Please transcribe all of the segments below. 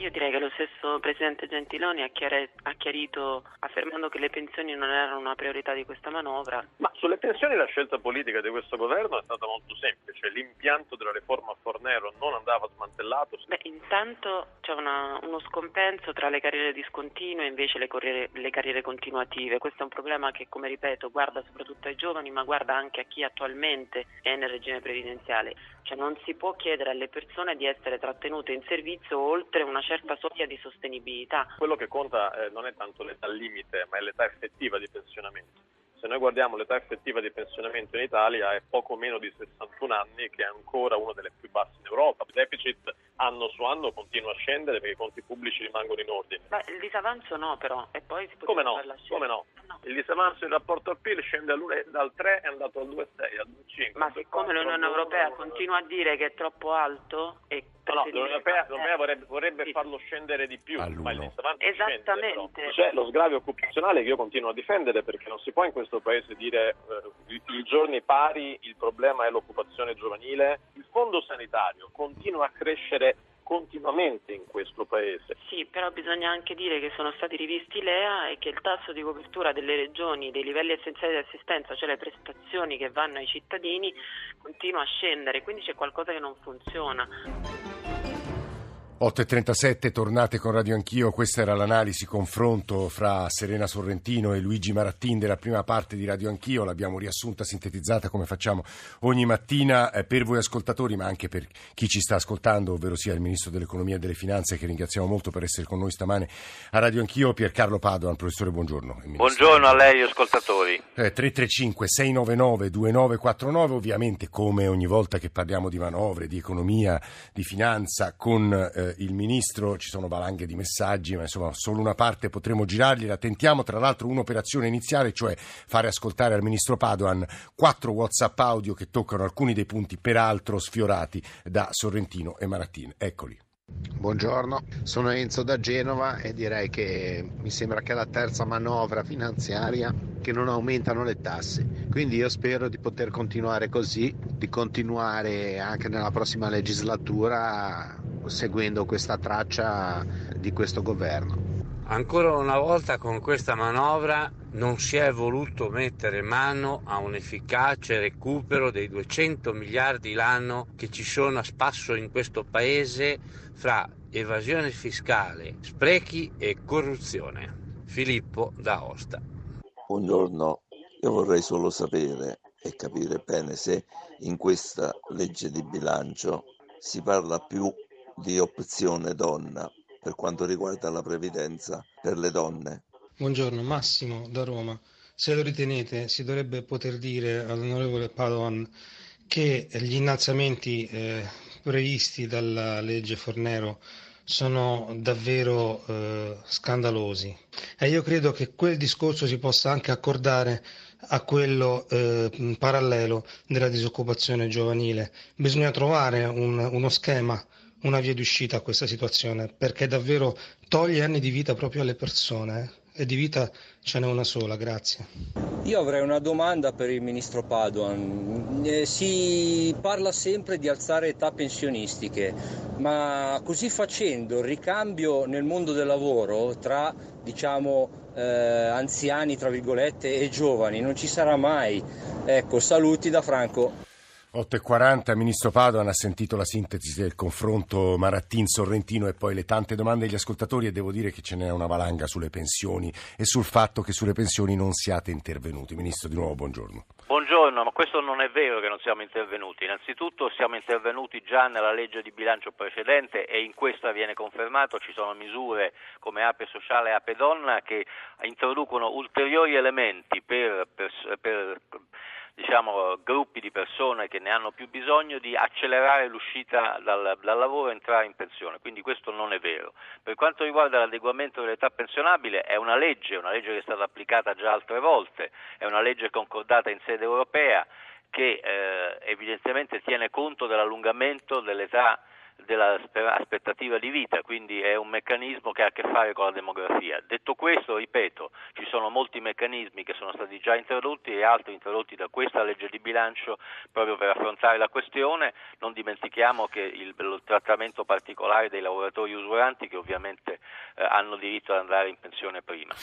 Io direi che lo stesso Presidente Gentiloni ha, chiare- ha chiarito affermando che le pensioni non erano una priorità di questa manovra. Ma sulle pensioni la scelta politica di questo governo è stata molto semplice. L'impianto della riforma Fornero non andava smantellato. Beh, intanto c'è una- uno scompenso tra le carriere discontinue e invece le, corriere- le carriere continuative. Questo è un problema che, come ripeto, guarda soprattutto ai giovani, ma guarda anche a chi attualmente è nel regime previdenziale. Cioè non si può chiedere alle persone di essere trattenute in servizio oltre una certa soglia di sostenibilità. Quello che conta eh, non è tanto l'età limite, ma è l'età effettiva di pensionamento. Se noi guardiamo l'età effettiva di pensionamento in Italia è poco meno di 61 anni, che è ancora una delle più basse in Europa. Il deficit anno su anno continua a scendere perché i conti pubblici rimangono in ordine. Beh, il disavanzo no però, e poi si Come no? Come no? No. Il disavanzo in rapporto al PIL scende dal 3 è andato al 2,6, al 2,5. Ma siccome l'Unione Europea continua a dire che è troppo alto e No, no, l'Unione Europea, l'Unione Europea Eh, vorrebbe, vorrebbe sì. farlo scendere di più, All'uno. ma il disavanzo scende, Esattamente. però. C'è lo sgravio occupazionale che io continuo a difendere perché non si può in questo paese dire eh, i giorni pari il problema è l'occupazione giovanile. Il fondo sanitario continua a crescere continuamente in questo paese. Sì, però bisogna anche dire che sono stati rivisti LEA e che il tasso di copertura delle regioni dei livelli essenziali di assistenza, cioè le prestazioni che vanno ai cittadini, continua a scendere, quindi c'è qualcosa che non funziona. 8.37, tornate con Radio Anch'io, questa era l'analisi confronto fra Serena Sorrentino e Luigi Marattin della prima parte di Radio Anch'io, l'abbiamo riassunta, sintetizzata come facciamo ogni mattina eh, per voi ascoltatori ma anche per chi ci sta ascoltando, ovvero sia il Ministro dell'Economia e delle Finanze che ringraziamo molto per essere con noi stamane a Radio Anch'io, Piercarlo Padoan, professore buongiorno. Buongiorno a lei ascoltatori. Eh, 335-699-2949, ovviamente come ogni volta che parliamo di manovre, di economia, di finanza, con eh, il Ministro ci sono valanghe di messaggi, ma insomma solo una parte potremo girargliela. Tentiamo tra l'altro un'operazione iniziale, cioè fare ascoltare al Ministro Padoan quattro WhatsApp audio che toccano alcuni dei punti peraltro sfiorati da Sorrentino e Marattin. Eccoli. Buongiorno, sono Enzo da Genova e direi che mi sembra che è la terza manovra finanziaria che non aumentano le tasse. Quindi io spero di poter continuare così, di continuare anche nella prossima legislatura seguendo questa traccia di questo governo. Ancora una volta con questa manovra non si è voluto mettere mano a un efficace recupero dei 200 miliardi l'anno che ci sono a spasso in questo paese fra evasione fiscale, sprechi e corruzione. Filippo da Osta. Buongiorno, io vorrei solo sapere e capire bene se in questa legge di bilancio si parla più di opzione donna per quanto riguarda la previdenza per le donne. Buongiorno, Massimo da Roma. Se lo ritenete, si dovrebbe poter dire all'onorevole Padoan che gli innalzamenti eh, previsti dalla legge Fornero sono davvero eh, scandalosi e io credo che quel discorso si possa anche accordare a quello eh, parallelo della disoccupazione giovanile. Bisogna trovare un, uno schema, una via d'uscita a questa situazione perché davvero toglie anni di vita proprio alle persone eh, e di vita ce n'è una sola. Grazie. Io avrei una domanda per il ministro Padoan. Eh, si parla sempre di alzare età pensionistiche, ma così facendo il ricambio nel mondo del lavoro tra diciamo eh, anziani tra virgolette e giovani non ci sarà mai. Ecco, saluti da Franco. 8.40, Ministro Padoan ha sentito la sintesi del confronto Marattin-Sorrentino e poi le tante domande degli ascoltatori e devo dire che ce n'è una valanga sulle pensioni e sul fatto che sulle pensioni non siate intervenuti. Ministro, di nuovo buongiorno. Buongiorno, ma questo non è vero che non siamo intervenuti. Innanzitutto siamo intervenuti già nella legge di bilancio precedente e in questa viene confermato ci sono misure come Ape Sociale e Ape Donna che introducono ulteriori elementi per, per, per diciamo, gruppi di persone che ne hanno più bisogno di accelerare l'uscita dal, dal, lavoro e entrare in pensione, quindi questo non è vero. Per quanto riguarda l'adeguamento dell'età pensionabile è una legge, una legge che è stata applicata già altre volte, è una legge concordata in sede europea che eh, evidentemente tiene conto dell'allungamento dell'età della aspettativa di vita, quindi è un meccanismo che ha a che fare con la demografia. Detto questo, ripeto, ci sono molti meccanismi che sono stati già introdotti e altri introdotti da questa legge di bilancio proprio per affrontare la questione. Non dimentichiamo che il, il trattamento particolare dei lavoratori usuranti che ovviamente eh, hanno diritto ad andare in pensione prima.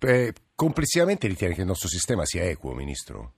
Eh, complessivamente ritiene che il nostro sistema sia equo, Ministro?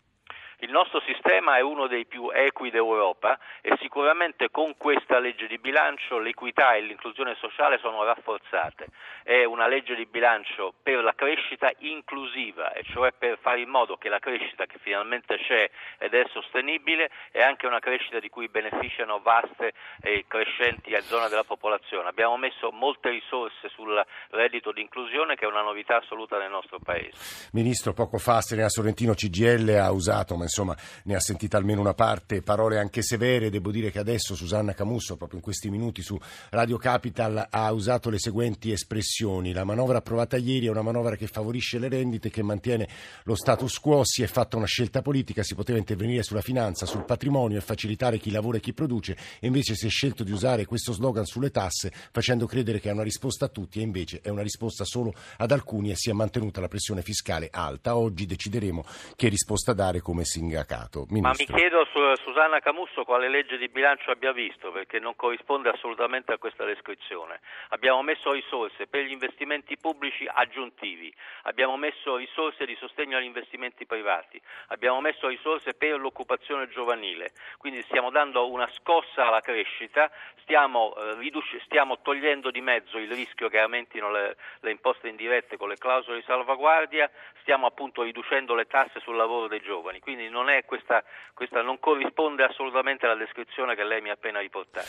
Il nostro sistema è uno dei più equi d'Europa e sicuramente con questa legge di bilancio l'equità e l'inclusione sociale sono rafforzate. È una legge di bilancio per la crescita inclusiva, e cioè per fare in modo che la crescita che finalmente c'è ed è sostenibile è anche una crescita di cui beneficiano vaste e crescenti zone della popolazione. Abbiamo messo molte risorse sul reddito di inclusione che è una novità assoluta nel nostro Paese. Ministro, poco fa Serena Sorrentino CGL ha usato, insomma ne ha sentita almeno una parte, parole anche severe. Devo dire che adesso Susanna Camusso, proprio in questi minuti su Radio Capital, ha usato le seguenti espressioni. La manovra approvata ieri è una manovra che favorisce le rendite, che mantiene lo status quo, si è fatta una scelta politica, si poteva intervenire sulla finanza, sul patrimonio e facilitare chi lavora e chi produce, e invece si è scelto di usare questo slogan sulle tasse facendo credere che è una risposta a tutti e invece è una risposta solo ad alcuni e si è mantenuta la pressione fiscale alta. Oggi decideremo che risposta dare come sindacato. Ministro. Ma mi chiedo su Susanna Camusso quale legge di bilancio abbia visto, perché non corrisponde assolutamente a questa descrizione. Abbiamo messo risorse per gli investimenti pubblici aggiuntivi, abbiamo messo risorse di sostegno agli investimenti privati, abbiamo messo risorse per l'occupazione giovanile, quindi stiamo dando una scossa alla crescita, stiamo, eh, riduc- stiamo togliendo di mezzo il rischio che aumentino le, le imposte indirette con le clausole di salvaguardia, stiamo appunto riducendo le tasse sul lavoro dei giovani, quindi non, questa, questa non corrisponde assolutamente alla descrizione che lei mi ha appena riportato.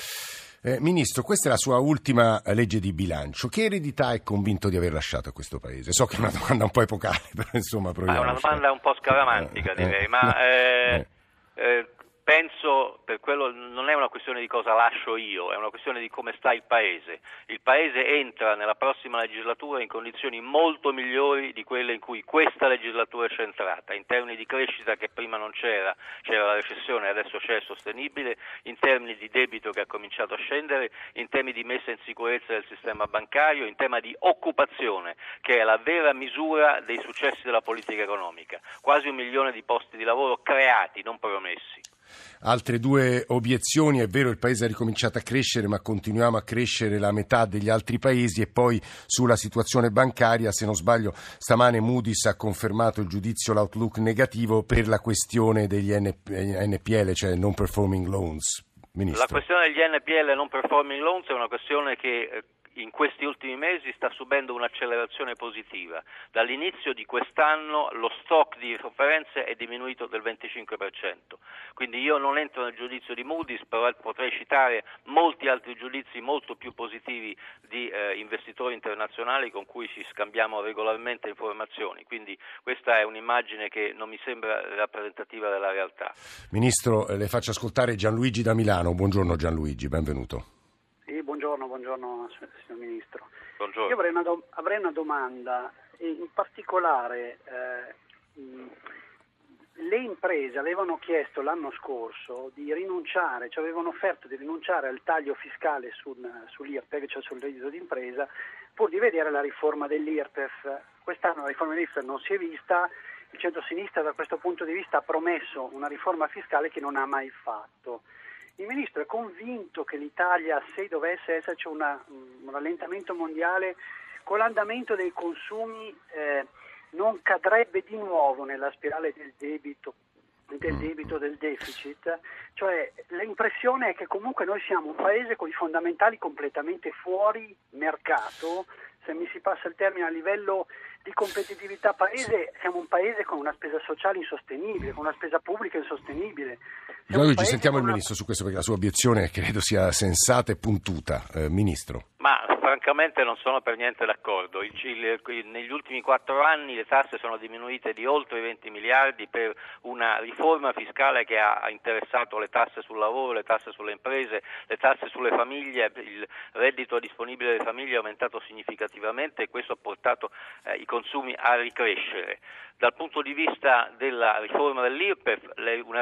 Eh, Ministro, questa è la sua ultima legge di bilancio. Che eredità è convinto di aver lasciato a questo Paese? So che è una domanda un po' epocale, però insomma proviamo. È una domanda un po' scaramantica, eh, direi, ma eh, eh penso per quello non è una questione di cosa lascio io, è una questione di come sta il Paese. Il Paese entra nella prossima legislatura in condizioni molto migliori di quelle in cui questa legislatura è centrata, in termini di crescita che prima non c'era, c'era la recessione e adesso c'è sostenibile, in termini di debito che ha cominciato a scendere, in termini di messa in sicurezza del sistema bancario, in tema di occupazione, che è la vera misura dei successi della politica economica. Quasi un milione di posti di lavoro creati, non promessi. Altre due obiezioni, è vero il Paese ha ricominciato a crescere ma continuiamo a crescere la metà degli altri paesi e poi sulla situazione bancaria, se non sbaglio stamane Moody's ha confermato il giudizio, l'outlook negativo per la questione degli NPL, cioè non performing loans. Ministro. La questione degli NPL non performing loans è una questione che eh, in questi ultimi mesi sta subendo un'accelerazione positiva. Dall'inizio di quest'anno lo stock di sofferenze è diminuito del 25%. Quindi io non entro nel giudizio di Moody's, però potrei citare molti altri giudizi molto più positivi di eh, investitori internazionali con cui ci scambiamo regolarmente informazioni. Quindi questa è un'immagine che non mi sembra rappresentativa della realtà. Ministro, eh, le faccio ascoltare Gianluigi da Milano. Buongiorno Gianluigi, benvenuto. Sì, buongiorno, buongiorno signor Ministro. Buongiorno. Io avrei una, do- avrei una domanda, in particolare eh, le imprese avevano chiesto l'anno scorso di rinunciare, cioè avevano offerto di rinunciare al taglio fiscale sul, sull'IRPEF, cioè sul reddito d'impresa, pur di vedere la riforma dell'IRPEF. Quest'anno la riforma dell'IRPEF non si è vista, il centro-sinistra da questo punto di vista ha promesso una riforma fiscale che non ha mai fatto. Il Ministro è convinto che l'Italia, se dovesse esserci una, un rallentamento mondiale, con l'andamento dei consumi eh, non cadrebbe di nuovo nella spirale del debito del debito, del deficit, cioè l'impressione è che comunque noi siamo un paese con i fondamentali completamente fuori mercato, se mi si passa il termine a livello di competitività paese, siamo un paese con una spesa sociale insostenibile, con una spesa pubblica insostenibile. Noi ci sentiamo il una... Ministro su questo perché la sua obiezione credo sia sensata e puntuta. Eh, ministro. Ma francamente non sono per niente d'accordo. Il, il, negli ultimi quattro anni le tasse sono diminuite di oltre 20 miliardi per una riforma fiscale che ha interessato le tasse sul lavoro, le tasse sulle imprese, le tasse sulle famiglie, il reddito disponibile delle famiglie è aumentato significativamente e questo ha portato eh, i consumi a ricrescere. Dal punto di vista della riforma dell'IRPEF,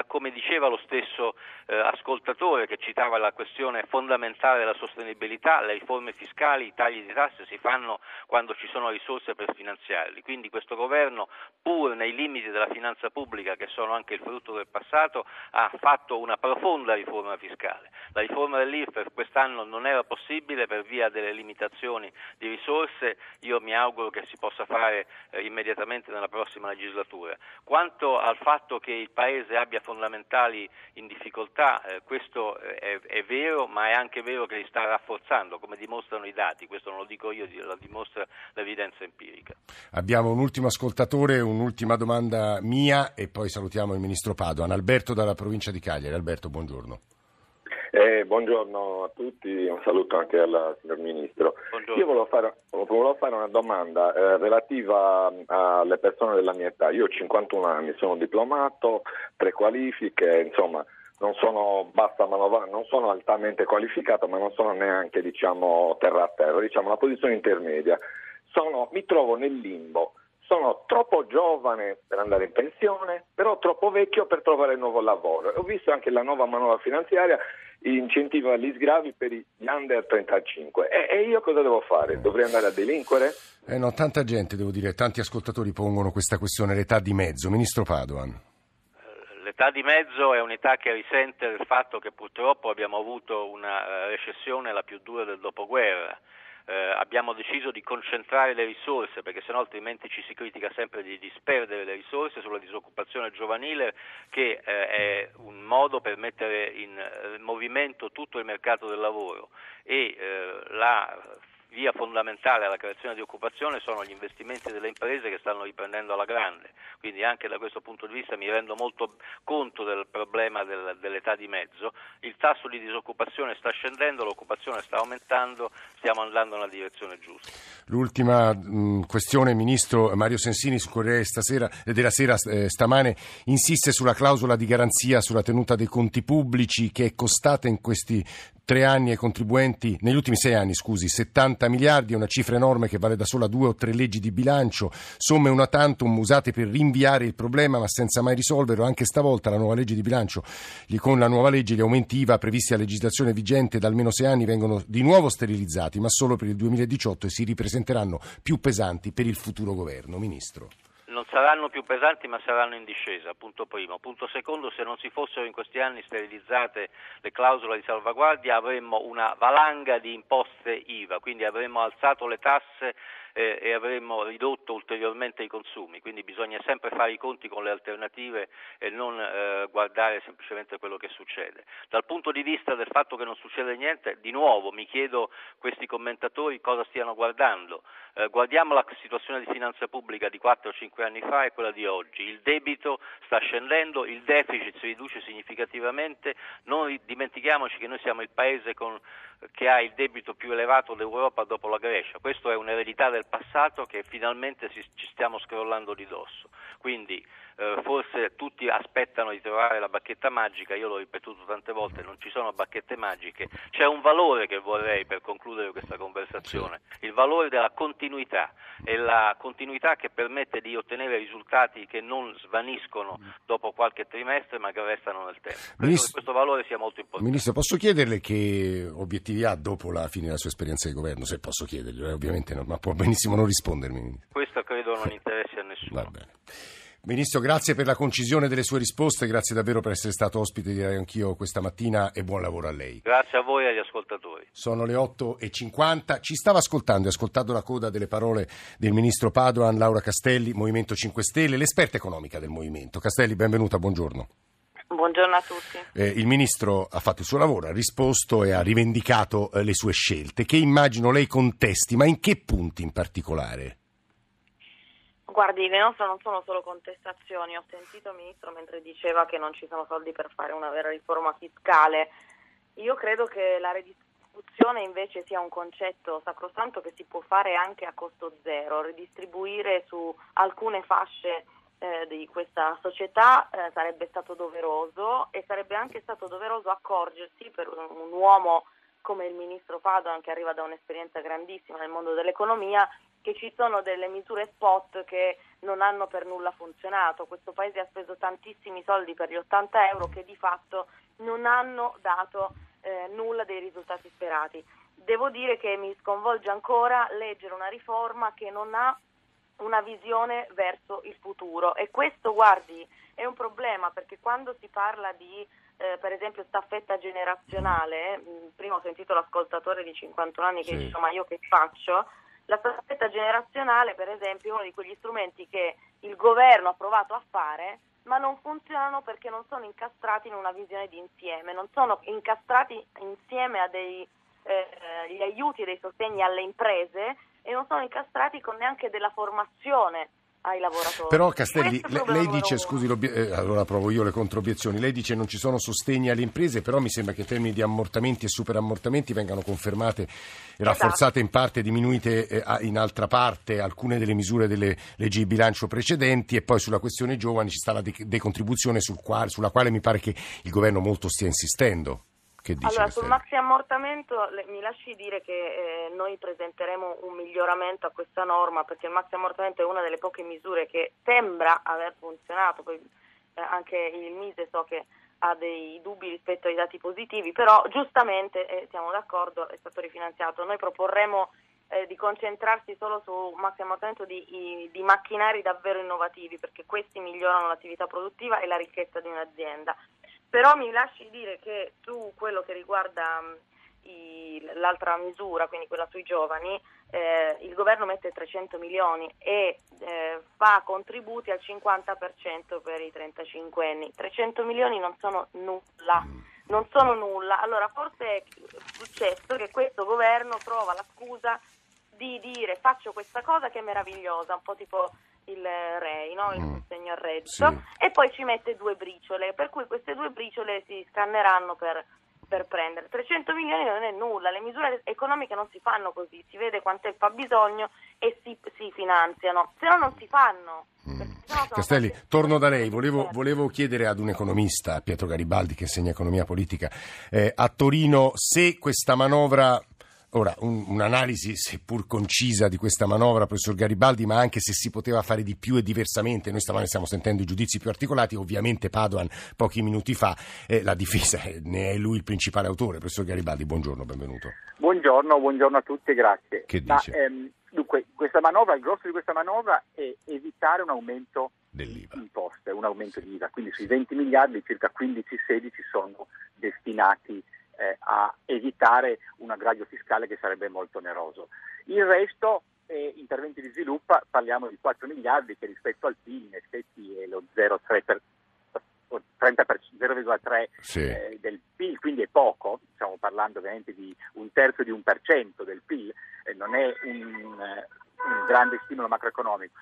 come diceva lo stesso eh, ascoltatore che citava la questione fondamentale della sostenibilità, le riforme fiscali, i tagli di tasse si fanno quando ci sono risorse per finanziarli. Quindi questo governo, pur nei limiti della finanza pubblica, che sono anche il frutto del passato, ha fatto una profonda riforma fiscale. La riforma dell'IRPEF quest'anno non era possibile per via delle limitazioni di risorse, io mi auguro che si possa fare eh, immediatamente nella prossima legislatura. Quanto al fatto che il Paese abbia fondamentali in difficoltà, eh, questo è, è, vero, ma è anche vero che li sta rafforzando, come dimostrano i dati, questo non lo dico io, lo dimostra l'evidenza empirica. Abbiamo un ultimo ascoltatore, un'ultima domanda mia e poi salutiamo il Ministro Padoan. Alberto dalla provincia di Cagliari. Alberto, buongiorno. Eh, buongiorno a tutti, un saluto anche al signor Ministro. Buongiorno. Io volevo fare, volevo fare una domanda eh, relativa alle persone della mia età. Io ho 51 anni, sono diplomato, tre qualifiche, insomma non sono bassa manovra, non sono altamente qualificato, ma non sono neanche diciamo, terra a terra, diciamo una posizione intermedia. Sono, mi trovo nel limbo sono troppo giovane per andare in pensione, però troppo vecchio per trovare nuovo lavoro. Ho visto anche la nuova manovra finanziaria incentiva gli sgravi per gli under 35. E, e io cosa devo fare? Dovrei andare a delinquere? Eh no, tanta gente, devo dire, tanti ascoltatori pongono questa questione, l'età di mezzo. Ministro Padoan. L'età di mezzo è un'età che risente del fatto che purtroppo abbiamo avuto una eh, recessione la più dura del dopoguerra. Eh, abbiamo deciso di concentrare le risorse perché sennò altrimenti ci si critica sempre di disperdere le risorse sulla disoccupazione giovanile che eh, è un modo per mettere in eh, movimento tutto il mercato del lavoro. E eh, la via fondamentale alla creazione di occupazione sono gli investimenti delle imprese che stanno riprendendo alla grande, quindi anche da questo punto di vista mi rendo molto conto del problema del, dell'età di mezzo, il tasso di disoccupazione sta scendendo, l'occupazione sta aumentando, stiamo andando nella direzione giusta. L'ultima mh, questione, Ministro Mario Sensini sul Corriere stasera, della Sera eh, stamane insiste sulla clausola di garanzia sulla tenuta dei conti pubblici che è costata in questi tre anni ai contribuenti, negli ultimi sei anni, scusi, 70 miliardi, è una cifra enorme che vale da sola due o tre leggi di bilancio, somme una tantum usate per rinviare il problema ma senza mai risolverlo. Anche stavolta la nuova legge di bilancio, con la nuova legge gli aumenti IVA previsti a legislazione vigente da almeno sei anni vengono di nuovo sterilizzati, ma solo per il 2018 e si ripresenteranno più pesanti per il futuro governo. Ministro non saranno più pesanti ma saranno in discesa, punto primo. Punto secondo, se non si fossero in questi anni sterilizzate le clausole di salvaguardia avremmo una valanga di imposte IVA, quindi avremmo alzato le tasse eh, e avremmo ridotto ulteriormente i consumi, quindi bisogna sempre fare i conti con le alternative e non eh, guardare semplicemente quello che succede. Dal punto di vista del fatto che non succede niente, di nuovo mi chiedo questi commentatori cosa stiano guardando. Eh, guardiamo la situazione di finanza pubblica di 4 o 5 anni fa e quella di oggi. Il debito sta scendendo, il deficit si riduce significativamente, non dimentichiamoci che noi siamo il paese con che ha il debito più elevato d'Europa dopo la Grecia. Questa è un'eredità del passato che finalmente ci stiamo scrollando di dosso. Quindi eh, forse tutti aspettano di trovare la bacchetta magica, io l'ho ripetuto tante volte, non ci sono bacchette magiche, c'è un valore che vorrei per concludere questa conversazione, il valore della continuità e la continuità che permette di ottenere risultati che non svaniscono dopo qualche trimestre ma che restano nel tempo. Ministro, questo valore sia molto importante. Ministro, posso chiederle che obiettivi ha dopo la fine della sua esperienza di governo? Se posso chiederglielo, eh, ovviamente no, ma può benissimo non rispondermi. Questo credo non interessi a nessuno. Va bene. Ministro, grazie per la concisione delle sue risposte, grazie davvero per essere stato ospite di Anch'io questa mattina e buon lavoro a lei. Grazie a voi e agli ascoltatori. Sono le 8.50, ci stava ascoltando e ascoltato la coda delle parole del Ministro Padoan, Laura Castelli, Movimento 5 Stelle, l'esperta economica del Movimento. Castelli, benvenuta, buongiorno. Buongiorno a tutti. Eh, il Ministro ha fatto il suo lavoro, ha risposto e ha rivendicato eh, le sue scelte, che immagino lei contesti, ma in che punti in particolare? Guardi, le nostre non sono solo contestazioni. Ho sentito il Ministro mentre diceva che non ci sono soldi per fare una vera riforma fiscale. Io credo che la redistribuzione invece sia un concetto sacrosanto che si può fare anche a costo zero. Ridistribuire su alcune fasce eh, di questa società eh, sarebbe stato doveroso e sarebbe anche stato doveroso accorgersi per un, un uomo come il Ministro Padoan che arriva da un'esperienza grandissima nel mondo dell'economia che ci sono delle misure spot che non hanno per nulla funzionato. Questo Paese ha speso tantissimi soldi per gli 80 euro che di fatto non hanno dato eh, nulla dei risultati sperati. Devo dire che mi sconvolge ancora leggere una riforma che non ha una visione verso il futuro e questo, guardi, è un problema perché quando si parla di eh, per esempio staffetta generazionale, mm, prima ho sentito l'ascoltatore di 51 anni che sì. dice ma io che faccio? La staffetta generazionale, per esempio, è uno di quegli strumenti che il governo ha provato a fare, ma non funzionano perché non sono incastrati in una visione di insieme, non sono incastrati insieme a dei eh, gli aiuti e dei sostegni alle imprese e non sono incastrati con neanche della formazione ai lavoratori. Però Castelli, lei, lei dice, scusi, eh, allora provo io le controobiezioni, lei dice non ci sono sostegni alle imprese, però mi sembra che i termini di ammortamenti e superammortamenti vengano confermate e esatto. rafforzate in parte, diminuite eh, in altra parte alcune delle misure delle leggi di bilancio precedenti e poi sulla questione giovani ci sta la decontribuzione sul quale, sulla quale mi pare che il governo molto stia insistendo. Che dice allora, sul maxi ammortamento le, mi lasci dire che eh, noi presenteremo un miglioramento a questa norma perché il maxi ammortamento è una delle poche misure che sembra aver funzionato, poi eh, anche il Mise so che ha dei dubbi rispetto ai dati positivi, però giustamente, eh, siamo d'accordo, è stato rifinanziato. Noi proporremo eh, di concentrarsi solo su maxi ammortamento di, di macchinari davvero innovativi perché questi migliorano l'attività produttiva e la ricchezza di un'azienda. Però mi lasci dire che su quello che riguarda mm, i, l'altra misura, quindi quella sui giovani, eh, il governo mette 300 milioni e eh, fa contributi al 50% per i 35 anni. 300 milioni non sono nulla, non sono nulla. Allora forse è successo che questo governo trova la scusa di dire faccio questa cosa che è meravigliosa, un po' tipo il REI, no? il mm. sostegno al reddito, sì. e poi ci mette due briciole, per cui queste due briciole si scanneranno per, per, prendere. 300 milioni non è nulla, le misure economiche non si fanno così, si vede quanto è il fabbisogno e si, si finanziano, se no non si fanno. Mm. Castelli, torno da lei, volevo, volevo, chiedere ad un economista, Pietro Garibaldi che insegna economia politica, eh, a Torino se questa manovra Ora, un, un'analisi seppur concisa di questa manovra, professor Garibaldi, ma anche se si poteva fare di più e diversamente. Noi stamane stiamo sentendo i giudizi più articolati, ovviamente Padoan pochi minuti fa, eh, la difesa eh, ne è lui il principale autore. Professor Garibaldi, buongiorno, benvenuto. Buongiorno, buongiorno a tutti e grazie. Che dice? Ma, ehm, dunque, questa manovra, il grosso di questa manovra è evitare un aumento dell'IVA. imposte, un aumento di IVA, quindi sui 20 miliardi circa 15-16 sono destinati eh, a evitare un aggravio fiscale che sarebbe molto oneroso. Il resto, eh, interventi di sviluppo, parliamo di 4 miliardi che rispetto al PIL in effetti è lo 0,3 per, 30 per, 0,3 sì. eh, del PIL, quindi è poco, stiamo parlando ovviamente di un terzo di un per cento del PIL, non è un, eh, un, grande stimolo macroeconomico.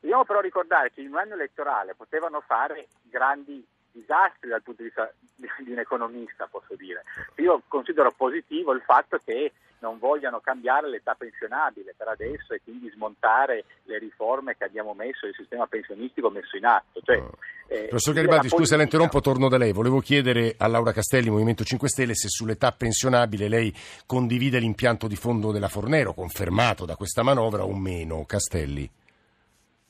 Dobbiamo però ricordare che in un anno elettorale potevano fare grandi disastri dal punto di vista di un economista, posso dire. Io considero positivo il fatto che non vogliano cambiare l'età pensionabile per adesso e quindi smontare le riforme che abbiamo messo, il sistema pensionistico messo in atto. Cioè, eh, Professor Garibaldi, scusi se la interrompo, torno da lei. Volevo chiedere a Laura Castelli, Movimento 5 Stelle, se sull'età pensionabile lei condivide l'impianto di fondo della Fornero, confermato da questa manovra o meno. Castelli.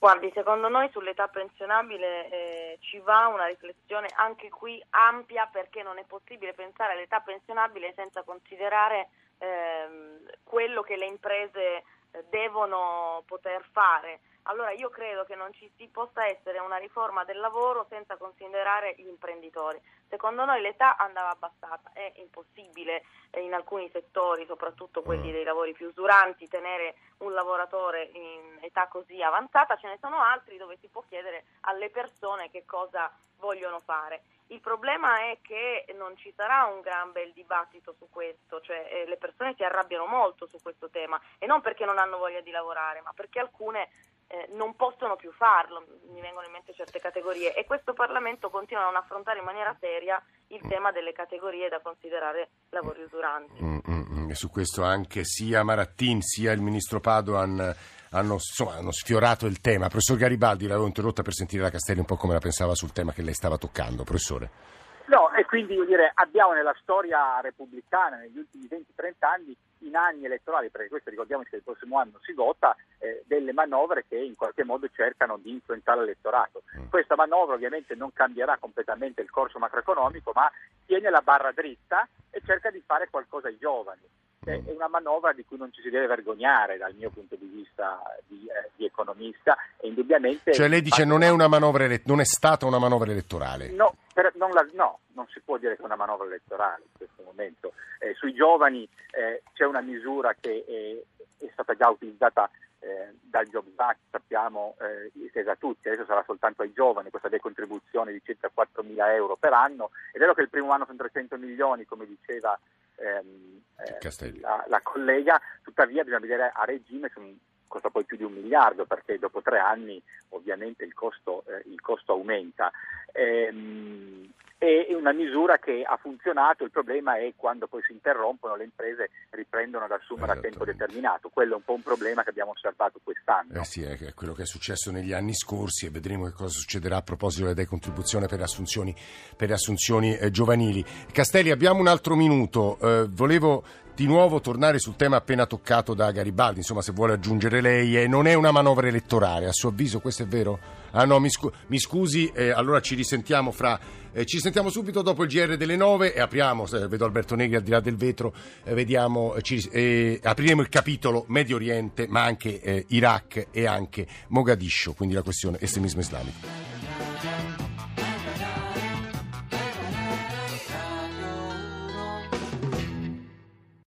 Guardi, secondo noi sull'età pensionabile eh, ci va una riflessione anche qui ampia perché non è possibile pensare all'età pensionabile senza considerare ehm, quello che le imprese devono poter fare allora io credo che non ci si possa essere una riforma del lavoro senza considerare gli imprenditori. Secondo noi l'età andava abbassata, è impossibile eh, in alcuni settori, soprattutto quelli mm. dei lavori più usuranti, tenere un lavoratore in età così avanzata, ce ne sono altri dove si può chiedere alle persone che cosa vogliono fare. Il problema è che non ci sarà un gran bel dibattito su questo, cioè eh, le persone si arrabbiano molto su questo tema e non perché non hanno voglia di lavorare, ma perché alcune eh, non possono più farlo, mi vengono in mente certe categorie e questo Parlamento continua a non affrontare in maniera seria il tema delle categorie da considerare lavori usuranti. Mm, mm, mm. E su questo anche sia Marattin sia il ministro Padoan hanno, insomma, hanno, sfiorato il tema. Professor Garibaldi, l'avevo interrotta per sentire la Castelli un po' come la pensava sul tema che lei stava toccando. Professore. No, e quindi dire, abbiamo nella storia repubblicana, negli ultimi 20-30 anni, in anni elettorali, perché questo ricordiamoci che il prossimo anno si vota, eh, delle manovre che in qualche modo cercano di influenzare l'elettorato. Mm. Questa manovra ovviamente non cambierà completamente il corso macroeconomico, ma tiene la barra dritta e cerca di fare qualcosa ai giovani. Mm. È una manovra di cui non ci si deve vergognare dal mio punto di vista di, eh, di economista e indubbiamente... Cioè lei dice non è, una manovra ele- non è stata una manovra elettorale? No, per, non la, no, non si può dire che è una manovra elettorale in questo momento. Eh, sui giovani eh, c'è una misura che è, è stata già utilizzata eh, dal Jobs Act, sappiamo, eh, estesa a tutti, adesso sarà soltanto ai giovani questa decontribuzione di circa 4 mila euro per anno. È vero che il primo anno sono 300 milioni, come diceva ehm, eh, la, la, collega, tuttavia bisogna vedere a regime sono costa poi più di un miliardo perché dopo tre anni ovviamente il costo, eh, il costo aumenta. Ehm, è una misura che ha funzionato, il problema è quando poi si interrompono le imprese riprendono ad assumere a tempo determinato, quello è un po' un problema che abbiamo osservato quest'anno. Eh sì, è quello che è successo negli anni scorsi e vedremo che cosa succederà a proposito della decontribuzione per le assunzioni, per assunzioni eh, giovanili. Castelli, abbiamo un altro minuto, eh, volevo di nuovo tornare sul tema appena toccato da Garibaldi, insomma se vuole aggiungere lei, eh, non è una manovra elettorale, a suo avviso questo è vero? Ah no, mi, scu- mi scusi, eh, allora ci risentiamo fra... Eh, ci sentiamo subito dopo il GR delle 9 e apriamo, eh, vedo Alberto Negri al di là del vetro, eh, vediamo, ci, eh, apriremo il capitolo Medio Oriente, ma anche Iraq e anche Mogadiscio, quindi la questione estremismo islamico.